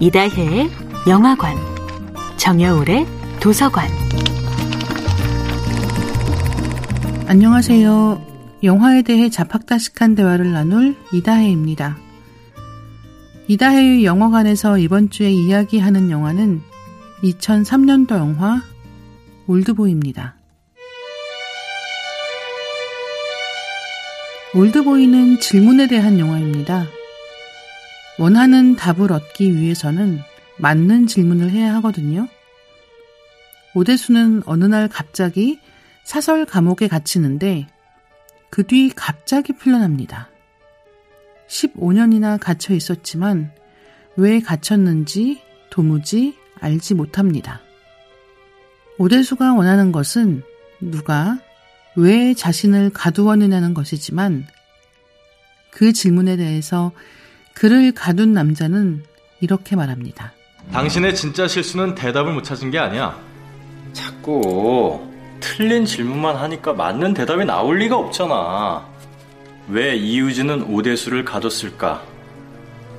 이다혜의 영화관, 정여울의 도서관. 안녕하세요. 영화에 대해 자팍다식한 대화를 나눌 이다혜입니다. 이다혜의 영화관에서 이번 주에 이야기하는 영화는 2003년도 영화 올드보이입니다. 올드보이는 질문에 대한 영화입니다. 원하는 답을 얻기 위해서는 맞는 질문을 해야 하거든요. 오대수는 어느 날 갑자기 사설 감옥에 갇히는데 그 뒤 갑자기 풀려납니다. 15년이나 갇혀 있었지만 왜 갇혔는지 도무지 알지 못합니다. 오대수가 원하는 것은 누가 왜 자신을 가두었느냐는 것이지만 그 질문에 대해서 그를 가둔 남자는 이렇게 말합니다. 당신의 진짜 실수는 대답을 못 찾은 게 아니야. 자꾸 틀린 질문만 하니까 맞는 대답이 나올 리가 없잖아. 왜 이유진은 오대수를 가뒀을까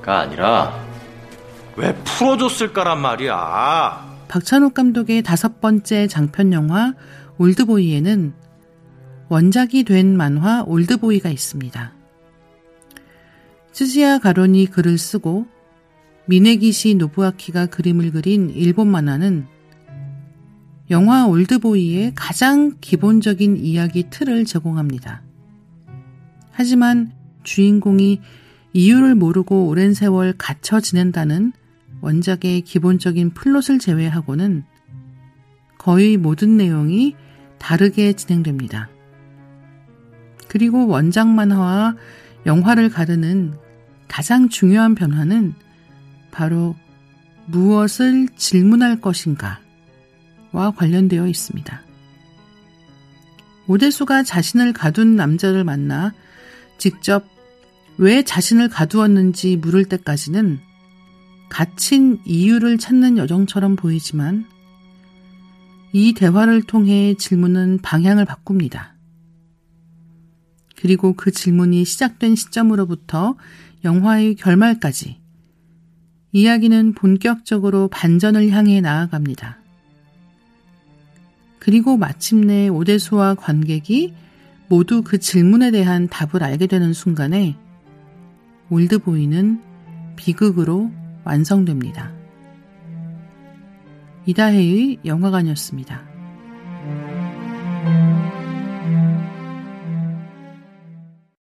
가 아니라 왜 풀어줬을까란 말이야. 박찬욱 감독의 다섯 번째 장편 영화 올드보이에는 원작이 된 만화 올드보이가 있습니다. 츠지야 가론이 글을 쓰고 미네기시 노부아키가 그림을 그린 일본 만화는 영화 올드보이의 가장 기본적인 이야기 틀을 제공합니다. 하지만 주인공이 이유를 모르고 오랜 세월 갇혀 지낸다는 원작의 기본적인 플롯을 제외하고는 거의 모든 내용이 다르게 진행됩니다. 그리고 원작 만화와 영화를 가르는 가장 중요한 변화는 바로 무엇을 질문할 것인가 와 관련되어 있습니다. 오대수가 자신을 가둔 남자를 만나 직접 왜 자신을 가두었는지 물을 때까지는 갇힌 이유를 찾는 여정처럼 보이지만 이 대화를 통해 질문은 방향을 바꿉니다. 그리고 그 질문이 시작된 시점으로부터 영화의 결말까지 이야기는 본격적으로 반전을 향해 나아갑니다. 그리고 마침내 오대수와 관객이 모두 그 질문에 대한 답을 알게 되는 순간에 올드보이는 비극으로 완성됩니다. 이다혜의 영화관이었습니다.